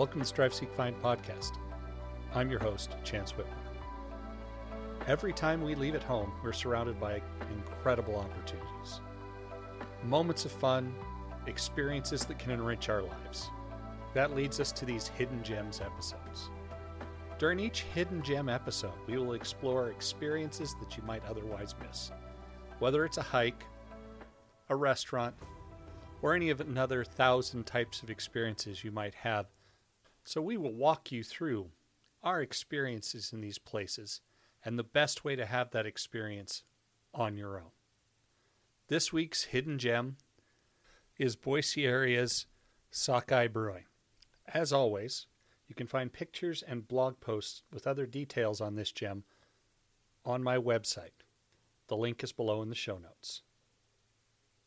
Welcome to Strive Seek Find podcast. I'm your host, Chance Whitmore. Every time we leave at home, we're surrounded by incredible opportunities. Moments of fun, experiences that can enrich our lives. That leads us to these Hidden Gems episodes. During each Hidden Gem episode, we will explore experiences that you might otherwise miss. Whether it's a hike, a restaurant, or any of another thousand types of experiences you might have. So, we will walk you through our experiences in these places and the best way to have that experience on your own. This week's hidden gem is Boise area's Sockeye Brewing. As always, you can find pictures and blog posts with other details on this gem on my website. The link is below in the show notes.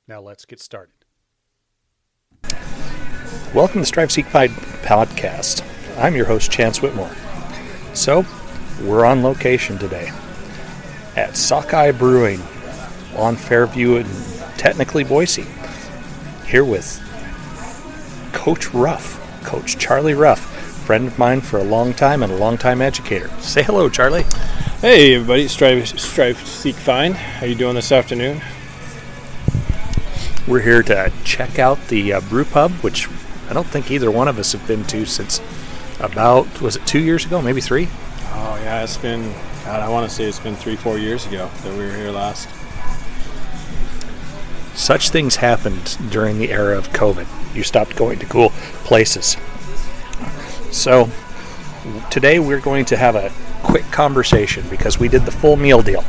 Now let's get started. Welcome to Strive Seek Find podcast. I'm your host, Chance Whitmore. So, we're on location today at Sockeye Brewing on Fairview and technically Boise. Here with Coach Ruff, Coach Charlie Ruff, friend of mine for a long time and a long time educator. Say hello, Charlie. Hey everybody, Strive, Strive Seek Find. How you doing this afternoon? We're here to check out the uh, brew pub, which I don't think either one of us have been to since about was it two years ago, maybe three. Oh yeah, it's been God, I want to say it's been three, four years ago that we were here last. Such things happened during the era of COVID. You stopped going to cool places. So today we're going to have a quick conversation because we did the full meal deal,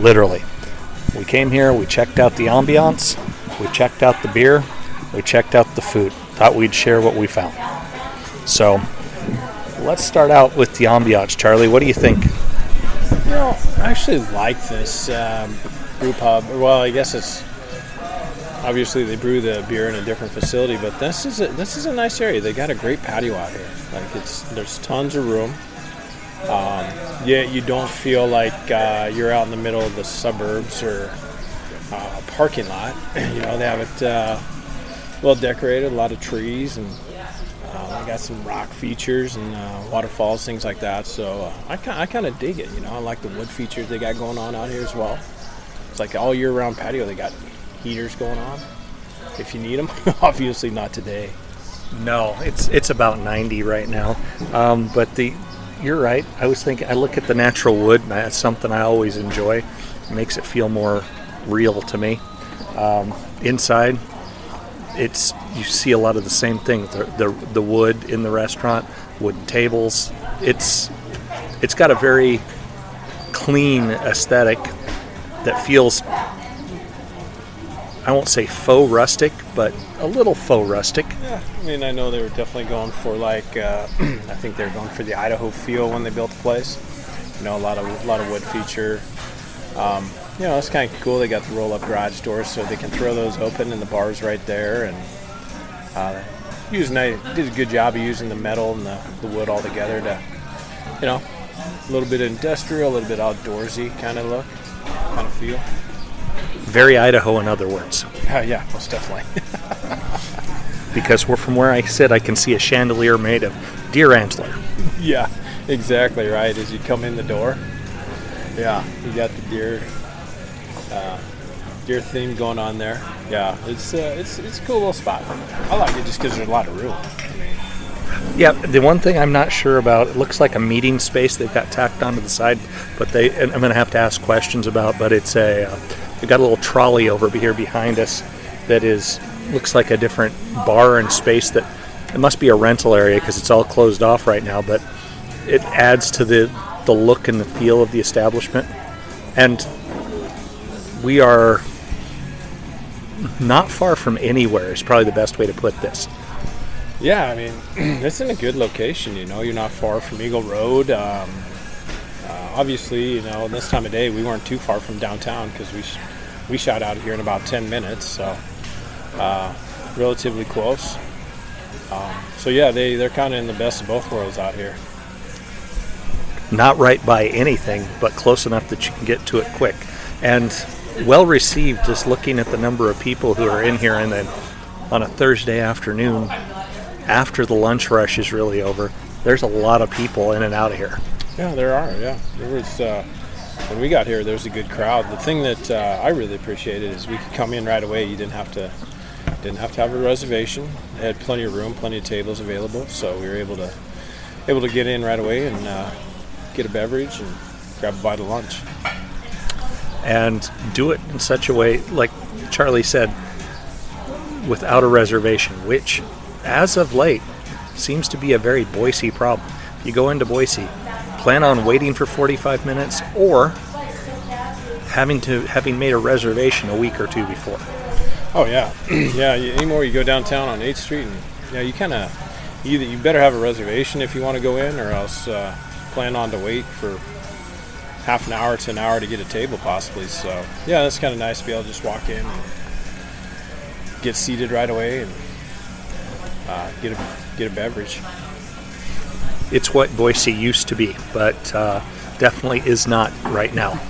literally. We came here, we checked out the ambiance, we checked out the beer, we checked out the food. Thought we'd share what we found. So let's start out with the ambiance. Charlie, what do you think? Know, I actually like this um, brew pub. Well, I guess it's obviously they brew the beer in a different facility, but this is a, this is a nice area. They got a great patio out here. Like it's there's tons of room. Um, yeah, you don't feel like uh, you're out in the middle of the suburbs or uh, a parking lot. you know, they have it uh, well decorated, a lot of trees, and uh, they got some rock features and uh, waterfalls, things like that. So uh, I kind I kind of dig it. You know, I like the wood features they got going on out here as well. It's like all year round patio. They got heaters going on if you need them. Obviously not today. No, it's it's about 90 right now. Um, but the you're right. I was thinking. I look at the natural wood. That's something I always enjoy. It makes it feel more real to me. Um, inside, it's you see a lot of the same thing. The, the the wood in the restaurant, wooden tables. It's it's got a very clean aesthetic that feels I won't say faux rustic, but a little faux rustic. Yeah, I mean, I know they were definitely going for like uh, I think they were going for the Idaho feel when they built the place. You know, a lot of a lot of wood feature. Um, you know, it's kind of cool. They got the roll-up garage doors, so they can throw those open, and the bar's right there. And uh, using they did a good job of using the metal and the, the wood all together to, you know, a little bit industrial, a little bit outdoorsy kind of look, kind of feel. Very Idaho, in other words. Uh, yeah, most definitely. because we're from where I sit, I can see a chandelier made of deer antler. yeah, exactly right. As you come in the door, yeah, you got the deer, uh, deer theme going on there. Yeah, it's uh, it's it's a cool little spot. I like it just because there's a lot of room. Yeah, the one thing I'm not sure about, it looks like a meeting space they've got tacked onto the side, but they, I'm going to have to ask questions about, but it's a, uh, they've got a little trolley over here behind us that is, looks like a different bar and space that, it must be a rental area because it's all closed off right now, but it adds to the, the look and the feel of the establishment. And we are not far from anywhere is probably the best way to put this. yeah, I mean, it's in a good location. You know, you're not far from Eagle Road. Um, uh, obviously, you know, this time of day we weren't too far from downtown because we sh- we shot out of here in about 10 minutes, so uh, relatively close. Um, so yeah, they they're kind of in the best of both worlds out here. not right by anything, but close enough that you can get to it quick. And well received just looking at the number of people who are in here and then on a Thursday afternoon after the lunch rush is really over, there's a lot of people in and out of here. Yeah, there are. Yeah, there was uh, when we got here. There was a good crowd. The thing that uh, I really appreciated is we could come in right away. You didn't have to didn't have to have a reservation. They had plenty of room, plenty of tables available, so we were able to able to get in right away and uh, get a beverage and grab a bite of lunch. And do it in such a way, like Charlie said, without a reservation, which, as of late, seems to be a very Boise problem. If you go into Boise, plan on waiting for 45 minutes or having to having made a reservation a week or two before. Oh yeah, yeah. Anymore, you go downtown on 8th Street, and yeah, you kind of either you better have a reservation if you want to go in, or else uh, plan on to wait for half an hour to an hour to get a table, possibly. So yeah, that's kind of nice to be able to just walk in and get seated right away and uh, get a get a beverage. It's what Boise used to be, but uh, definitely is not right now.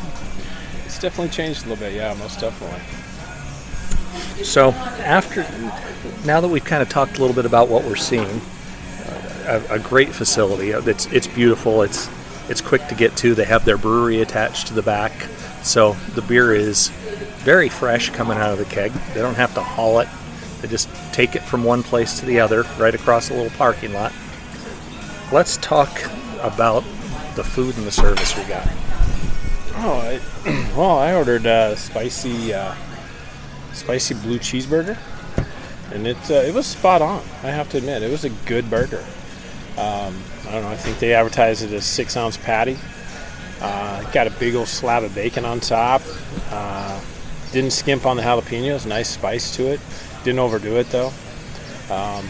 It's definitely changed a little bit. Yeah, most definitely. So after now that we've kind of talked a little bit about what we're seeing, uh, a, a, great facility. It's it's beautiful. It's it's quick to get to. They have their brewery attached to the back, so the beer is very fresh coming out of the keg. They don't have to haul it. They just take it from one place to the other, right across a little parking lot. Let's talk about the food and the service we got. Oh, I, well, I ordered a spicy, uh, spicy blue cheeseburger, and it uh, it was spot on. I have to admit, it was a good burger. Um, I don't know. I think they advertised it as six ounce patty. Uh, got a big old slab of bacon on top. Uh, didn't skimp on the jalapenos. Nice spice to it. Didn't overdo it though. Um,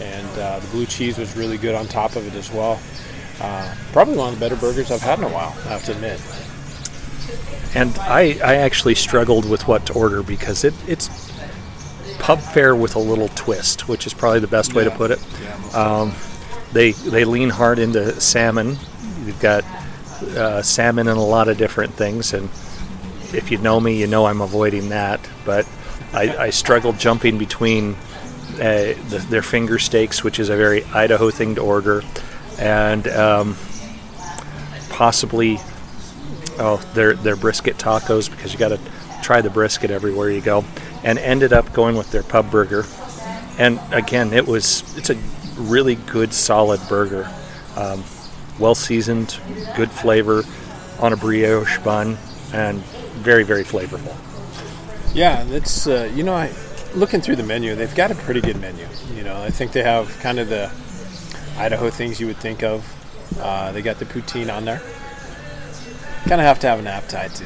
and uh, the blue cheese was really good on top of it as well. Uh, probably one of the better burgers I've had in a while. I have to admit. And I, I actually struggled with what to order because it, it's pub fare with a little twist, which is probably the best yeah. way to put it. Yeah, um, they they lean hard into salmon. You've got uh, salmon and a lot of different things, and if you know me, you know I'm avoiding that. But I, I struggled jumping between uh, the, their finger steaks, which is a very Idaho thing to order, and um, possibly oh their their brisket tacos because you got to try the brisket everywhere you go, and ended up going with their pub burger. And again, it was it's a really good solid burger, um, well seasoned, good flavor on a brioche bun, and very very flavorful. Yeah, that's uh, you know I looking through the menu, they've got a pretty good menu. You know, I think they have kind of the Idaho things you would think of. Uh, they got the poutine on there. Kind of have to have an appetite to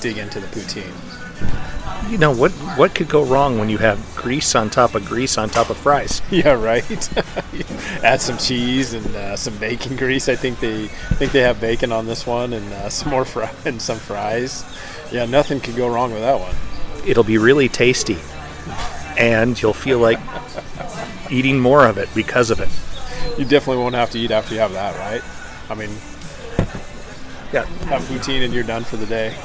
dig into the poutine. You know what? What could go wrong when you have grease on top of grease on top of fries? Yeah, right. Add some cheese and uh, some bacon grease. I think they think they have bacon on this one, and uh, some more fry and some fries. Yeah, nothing could go wrong with that one. It'll be really tasty and you'll feel like eating more of it because of it. You definitely won't have to eat after you have that, right? I mean, yeah, have poutine and you're done for the day.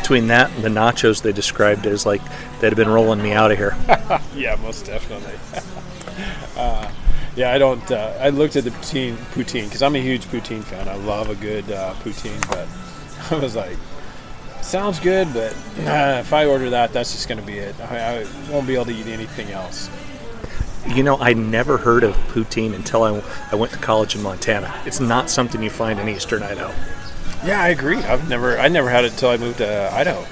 Between that and the nachos they described as like they'd have been rolling me out of here. yeah, most definitely. uh, yeah, I don't. Uh, I looked at the poutine poutine because I'm a huge poutine fan. I love a good uh, poutine, but I was like, sounds good, but uh, if I order that, that's just going to be it. I, I, won't be able to eat anything else. You know, I never heard of poutine until I, I went to college in Montana. It's not something you find in eastern Idaho. Yeah, I agree. I've never I never had it until I moved to Idaho.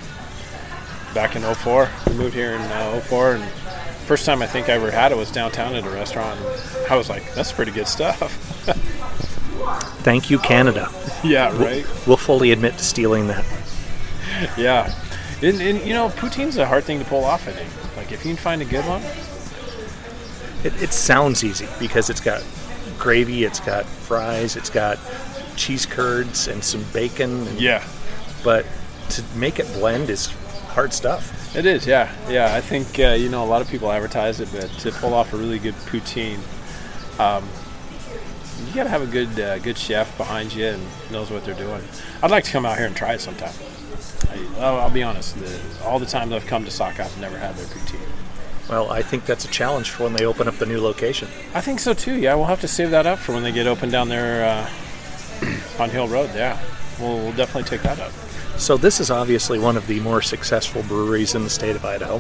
Back in 04. We moved here in uh, 04 and first time I think I ever had it was downtown at a restaurant. I was like, that's pretty good stuff. Thank you, Canada. Yeah, right. We'll, we'll fully admit to stealing that. yeah, and, and, you know, poutine's a hard thing to pull off. I think. Like if you can find a good one, it, it sounds easy because it's got gravy, it's got fries, it's got cheese curds and some bacon. And, yeah, but to make it blend is hard stuff. It is, yeah, yeah. I think uh, you know a lot of people advertise it, but to pull off a really good poutine, um, you got to have a good uh, good chef behind you and knows what they're doing. I'd like to come out here and try it sometime. I, will be honest. The, all the times I've come to Sauk, I've never had their poutine. Well, I think that's a challenge for when they open up the new location. I think so too. Yeah, we'll have to save that up for when they get open down there uh, on Hill Road. Yeah, we'll, we'll definitely take that up. So this is obviously one of the more successful breweries in the state of Idaho.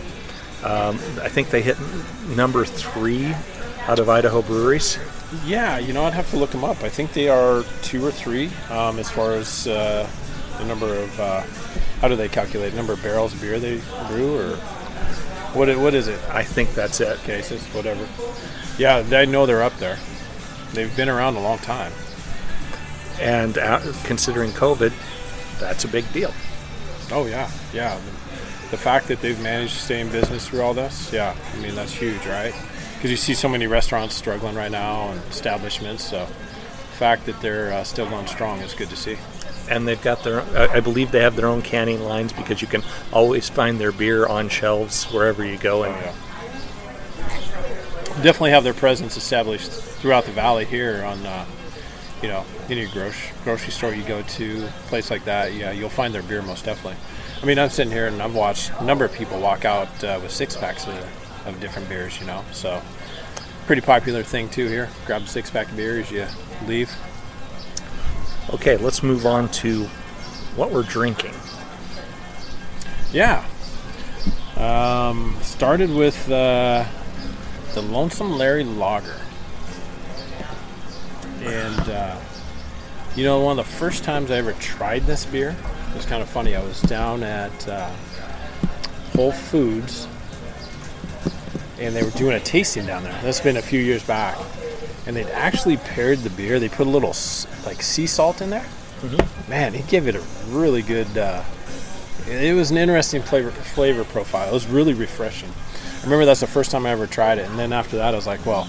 Um, I think they hit number three out of Idaho breweries. Yeah, you know, I'd have to look them up. I think they are two or three um, as far as uh, the number of. Uh, how do they calculate number of barrels of beer they brew, or what? What is it? I think that's it. Cases, whatever. Yeah, I know they're up there. They've been around a long time. And uh, considering COVID, that's a big deal. Oh yeah, yeah. The, fact that they've managed to stay in business through all this, yeah. I mean that's huge, right? Because you see so many restaurants struggling right now and establishments. So the fact that they're uh, still going strong is good to see. And they've got their, I I believe they have their own canning lines because you can always find their beer on shelves wherever you go. And Definitely have their presence established throughout the valley here on, uh, you know, any grocery grocery store you go to, place like that. Yeah, you'll find their beer most definitely. I mean, I'm sitting here and I've watched a number of people walk out uh, with six packs of, of different beers. You know, so pretty popular thing too here. Grab a six pack of beer as you leave. okay, let's move on to what we're drinking. Yeah. Um, started with uh, the Lonesome Larry Lager. And, uh, you know, one of the first times I ever tried this beer, it was kind of funny. I was down at uh, Whole Foods and they were doing a tasting down there. That's been a few years back. And they'd actually paired the beer. They put a little like sea salt in there. Man, it gave it a really good. Uh, it was an interesting flavor flavor profile. It was really refreshing. I remember that's the first time I ever tried it, and then after that, I was like, well,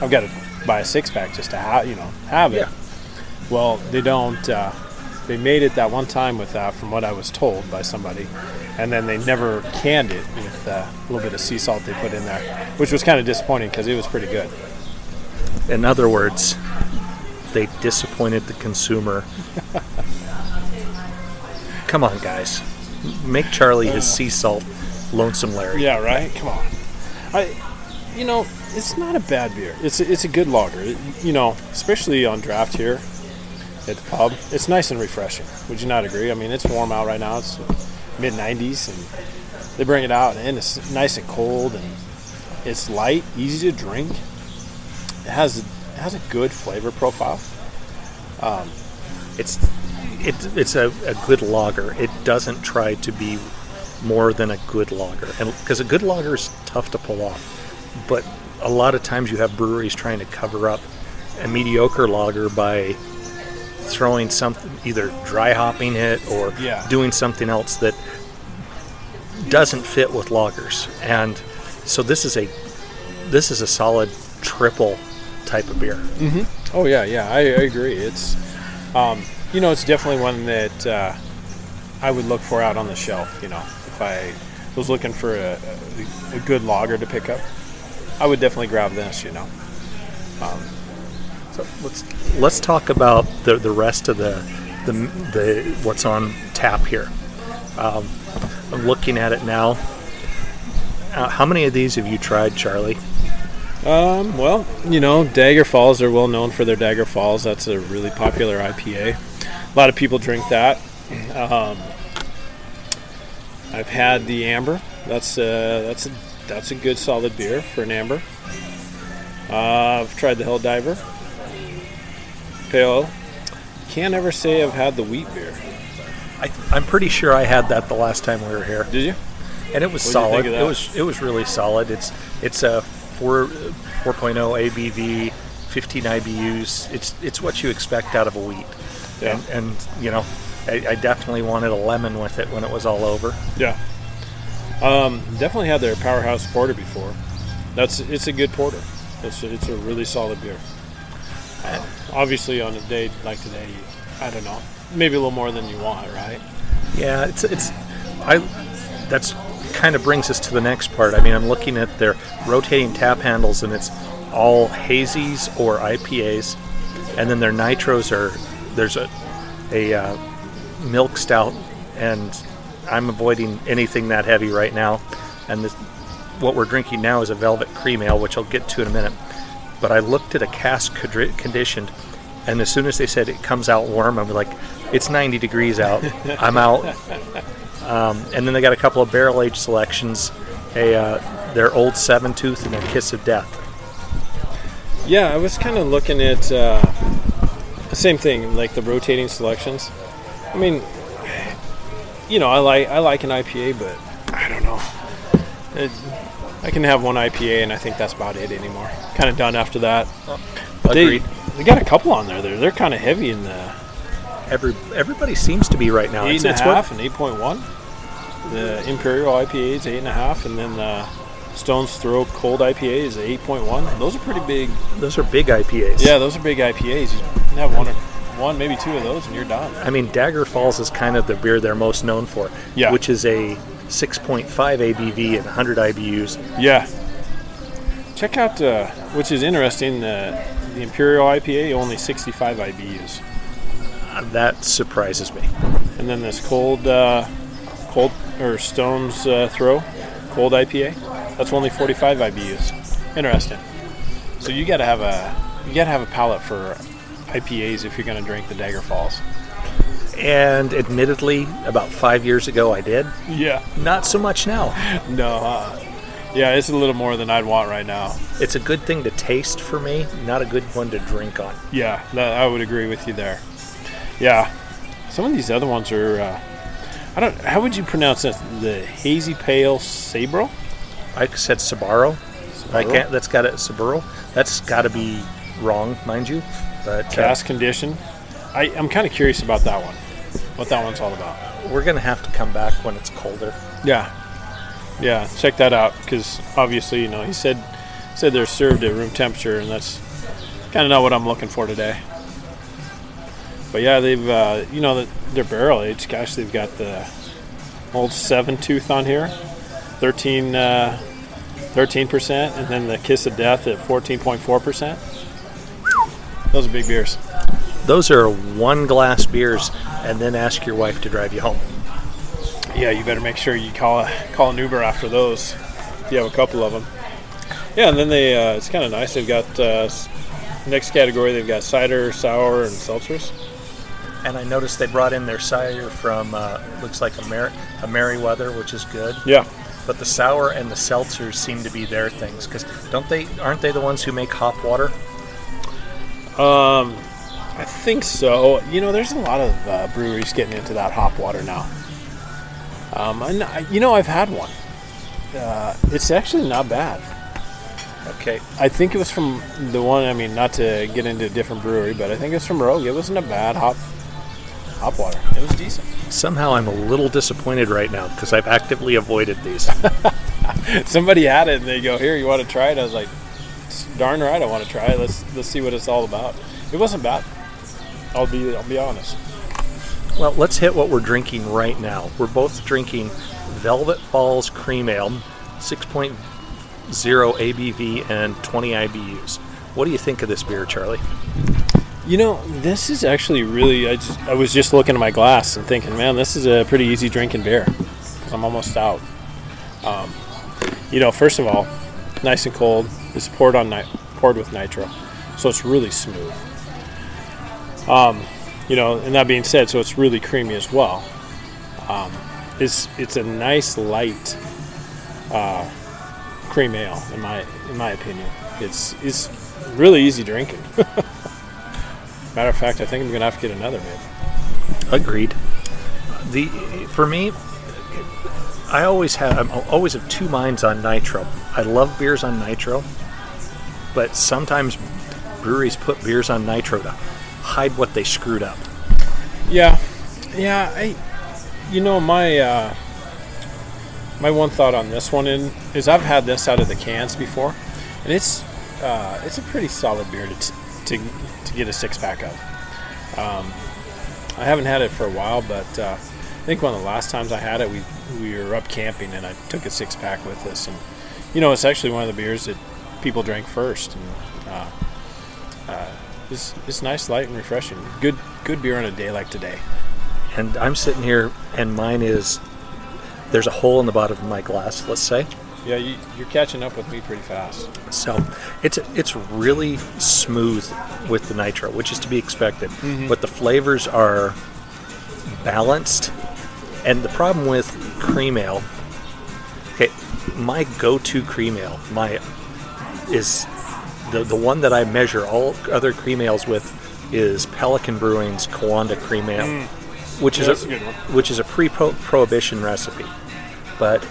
I've got to buy a six pack just to have you know have it. Yeah. Well, they don't. Uh, they made it that one time with that, from what I was told by somebody, and then they never canned it with uh, a little bit of sea salt they put in there, which was kind of disappointing because it was pretty good. In other words, they disappointed the consumer. Come on, guys. Make Charlie his sea salt lonesome Larry. Yeah, right. Come on. I, you know, it's not a bad beer. It's a, it's a good lager. It- you know, especially on draft here at the pub. It's nice and refreshing. Would you not agree? I mean, it's warm out right now. It's mid 90s, and they bring it out, and it's nice and cold, and it's light, easy to drink. It has it has a good flavor profile. Um, it's it, it's a, a good lager. It doesn't try to be more than a good lager, and because a good lager is tough to pull off, but a lot of times you have breweries trying to cover up a mediocre lager by throwing something either dry hopping it or Yeah. doing something else that doesn't fit with lagers. And so this is a this is a solid triple type of beer. Oh yeah, yeah, I, I agree. It's, um, you know, it's definitely one that uh, I would look for out on the shelf. You know, if I was looking for a, a, a good lager to pick up, I would definitely grab this. You know, So let's let's talk about the, the rest of the, the the what's on tap here. Um, I'm looking at it now. Uh, how many of these have you tried, Charlie? um, well, you know, Dagger Falls are well known for their Dagger Falls. That's a really popular IPA. A lot of people drink that. Um, I've had the Amber. That's uh, that's a that's a good solid beer for an Amber. Uh, I've tried the Hell Diver. Pale Can't ever say I've had the wheat beer. I, I'm pretty sure I had that the last time we were here, Did you? and it was What'd solid. It was it was really solid. It's it's a four 4.0 ABV, 15 IBUs. It's it's what you expect out of a wheat. Yeah. And, and you know, I, I definitely wanted a lemon with it when it was all over. Yeah. Um, definitely had their Powerhouse Porter before. That's it's a good porter. It's a, it's a really solid beer. Uh, obviously, on a day like today, you, I don't know, maybe a little more than you want, right? Yeah, it's it's I that's kind of brings us to the next part. I mean, I'm looking at their rotating tap handles and it's all hazies or IPAs, and then their nitros are there's a a uh, milk stout, and I'm avoiding anything that heavy right now, and this what we're drinking now is a Velvet Cream Ale, which I'll get to in a minute. But I looked at a cask condi- conditioned, and as soon as they said it comes out warm, I'm like, it's 90 degrees out. I'm out. Um, and then they got a couple of barrel aged selections, a uh, their old Seven Tooth and a Kiss of Death. Yeah, I was kind of looking at uh, the same thing, like the rotating selections. I mean, you know, I like I like an IPA, but I don't know. It, I can have one IPA, and I think that's about it anymore. Kind of done after that. But they, Agreed. they got a couple on there. They're they're kind of heavy in the Every everybody seems to be right now. eight It's, and a it's what- and eight point one. The Imperial IPA is eight and a half, and then the Stone's Throw Cold IPA is eight point one. Those are pretty big. those are big IPAs. Yeah, those are big IPAs. You can have one or one, maybe two of those, and you're done. I mean, Dagger Falls is kind of the beer they're most known for. Yeah. Which is a 6.5 ABV and 100 IBUs. Yeah. Check out, uh, which is interesting, uh, the Imperial IPA only 65 IBUs, Uh, That surprises me. and then this cold, uh, cold or Stone's uh, Throw, cold IPA, that's only 45 IBUs. Interesting. So you got to have a you got to have a palate for IPAs if you're going to drink the Dagger Falls. And admittedly, about five years ago, I did. Yeah. Not so much now. No. Uh, yeah, it's a little more than I'd want right now. It's a good thing to taste for me, not a good one to drink on. Yeah, I would agree with you there. Yeah, some of these other ones are. Uh, I don't. How would you pronounce that? The hazy pale sabro. I said Sabaro. I can't. That's got it. Saburo. That's got to be wrong, mind you. But uh, Cast condition. I, I'm kind of curious about that one. What that one's all about. we're gonna have to come back when it's colder. Yeah, yeah. Check that out because obviously, you know, he said said they're served at room temperature, and that's kind of not what I'm looking for today. But yeah, they've uh, you know they're barrel aged. Gosh, they've got the old seven tooth on here, 13 uh, 13%, and then the Kiss of Death at 14.4%. Those are big beers. Those are one glass beers, and then ask your wife to drive you home. Yeah, you better make sure you call a, call an Uber after those. If you have a couple of them. Yeah, and then they uh, it's kind of nice. They've got uh, next category. They've got cider, sour, and seltzers. And I noticed they brought in their cider from uh, looks like a, Mer- a Meriwether, which is good. Yeah, But the sour and the seltzers seem to be their things because don't they? Aren't they the ones who make hop water? Um, I think so. You know, there's a lot of uh, breweries getting into that hop water now. Um, and I, you know, I've had one. Uh, it's actually not bad. Okay, I think it was from the one. I mean, not to get into a different brewery, but I think it's from Rogue. It wasn't a bad hop hop water. It was decent. somehow I'm a little disappointed right now because I've actively avoided these. somebody had it and they go here you want to try it i was like darn right i want to try it let's let's see what it's all about it wasn't bad i'll be i'll be honest well, let's hit what we're drinking right now. We're both drinking Velvet Falls Cream Ale, 6.0 ABV and 20 IBUs. What do you think of this beer, Charlie? you know this is actually really i just i was just looking at my glass and thinking man this is a pretty easy drinking beer. i'm almost out um, you know first of all nice and cold it's poured on poured with nitro so it's really smooth um, you know and that being said so it's really creamy as well um, it's it's a nice light uh, cream ale in my in my opinion it's it's really easy drinking Matter of fact, I think I'm gonna have to get another maybe. Agreed. The for me, I always have I'm always of two minds on nitro. I love beers on nitro, but sometimes breweries put beers on nitro to hide what they screwed up. Yeah, yeah. I, you know, my uh, my one thought on this one in, is I've had this out of the cans before, and it's uh, it's a pretty solid beer to to, to get a six pack of. Um, I haven't had it for a while, but uh, I think one of the last times I had it, we we were up camping, and I took a six pack with us, and you know, it's actually one of the beers that people drank first, and uh, uh, it's it's nice, light, and refreshing. Good good beer on a day like today. And I'm sitting here, and mine is there's a hole in the bottom of my glass. Let's say Yeah, you, you're catching up with me pretty fast. So it's it's really smooth with the nitro, which is to be expected. But the flavors are balanced. And the problem with cream ale, okay, my go-to cream ale, my is the the one that I measure all other cream ales with is Pelican Brewing's Kiwanda Cream Ale, which Yeah, is a, a good one. which is a pre-prohibition recipe. But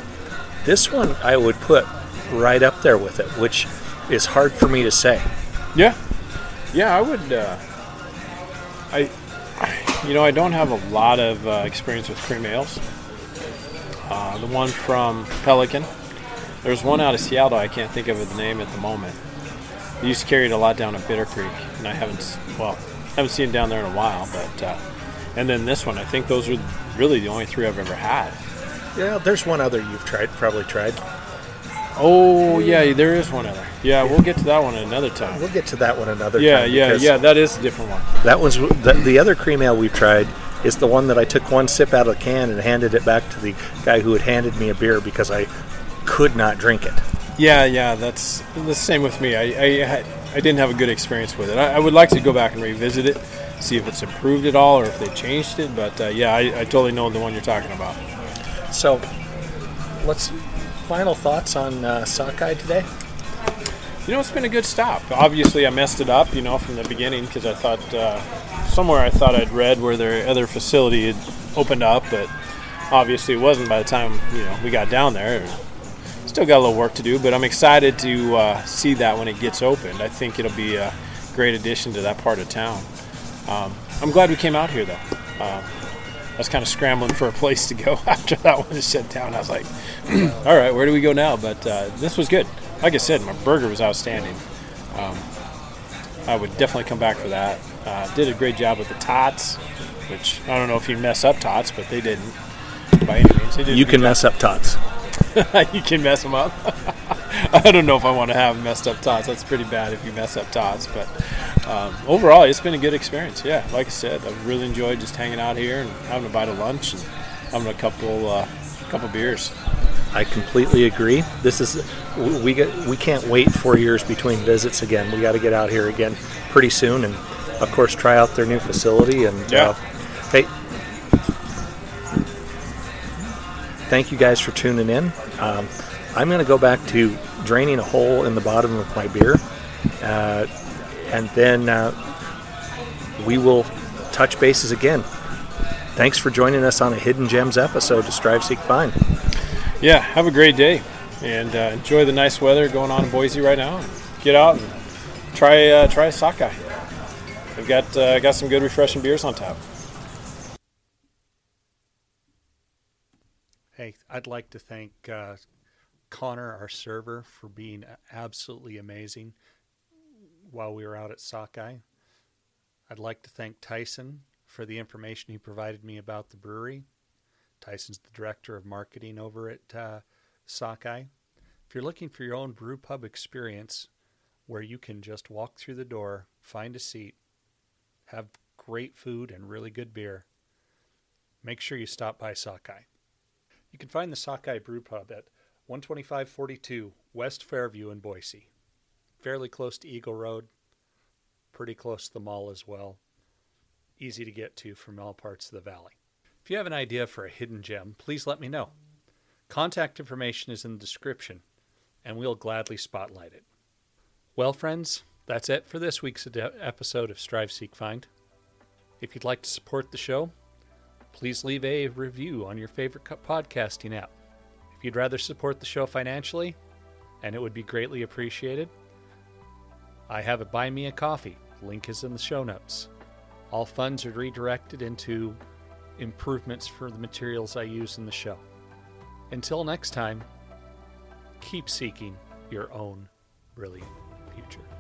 this one I would put right up there with it, which is hard for me to say. Yeah, yeah, I would. Uh, I, you know, I don't have a lot of uh, experience with cream ales. Uh, the one from Pelican. There's one out of Seattle. I can't think of the name at the moment. They used to carry it a lot down at Bittercreek, and I haven't. Well, haven't seen it down there in a while. But uh, and then this one. I think those are really the only three I've ever had. Yeah, there's one other you've tried, probably tried. Oh yeah, there is one other. Yeah, we'll get to that one another time. We'll get to that one another Yeah, time. yeah, because yeah. That is a different one. That was the, the other cream ale we've tried is the one that I took one sip out of the can and handed it back to the guy who had handed me a beer because I could not drink it. Yeah, yeah, that's the same with me. I, I, I didn't have a good experience with it. I, I would like to go back and revisit it, see if it's improved at all or if they changed it. But uh, yeah, I, I totally know the one you're talking about. So, let's final thoughts on uh, sockeye today. You know, it's been a good stop. Obviously, I messed it up, you know, from the beginning because I thought uh, somewhere I thought I'd read where their other facility had opened up, but obviously it wasn't by the time you know we got down there. Still got a little work to do, but I'm excited to uh, see that when it gets opened. I think it'll be a great addition to that part of town. Um, I'm glad we came out here though. Uh, I was kind of scrambling for a place to go after that one shut down. I was like, all right, where do we go now? But uh, this was good. Like I said, my burger was outstanding. Um, I would definitely come back for that. Uh, did a great job with the tots, which I don't know if you mess up tots, but they didn't by any means. You can job. mess up tots. you can mess them up. I don't know if I want to have messed up tots. That's pretty bad if you mess up tots. But um, overall, it's been a good experience. Yeah, like I said, I've really enjoyed just hanging out here and having a bite of lunch and having a couple uh, couple beers. I completely agree. This is we we get we can't wait four years between visits again. We got to get out here again pretty soon, and of course try out their new facility. And Yeah. uh, thank you guys for tuning in. Um, I'm going to go back to draining a hole in the bottom of my beer, uh, and then uh, we will touch bases again. Thanks for joining us on a Hidden Gems episode to Strive Seek Find. Yeah, have a great day and uh, enjoy the nice weather going on in Boise right now. Get out and try uh, try a sockeye. We've got uh, got some good refreshing beers on tap. Hey, I'd like to thank uh, Connor, our server, for being absolutely amazing while we were out at Sockeye. I'd like to thank Tyson for the information he provided me about the brewery. Tyson's the director of marketing over at uh, Sockeye. If you're looking for your own brew pub experience where you can just walk through the door, find a seat, have great food and really good beer, make sure you stop by Sockeye. You can find the Sockeye Brew Pub at 12542 West Fairview in Boise. Fairly close to Eagle Road, pretty close to the mall as well. Easy to get to from all parts of the valley. If you have an idea for a hidden gem, please let me know. Contact information is in the description, and we'll gladly spotlight it. Well, friends, that's it for this week's episode of Strive Seek Find. If you'd like to support the show, please leave a review on your favorite podcasting app. If you'd rather support the show financially, and it would be greatly appreciated, I have a Buy Me a Coffee. Link is in the show notes. All funds are redirected into improvements for the materials I use in the show. Until next time, keep seeking your own brilliant future.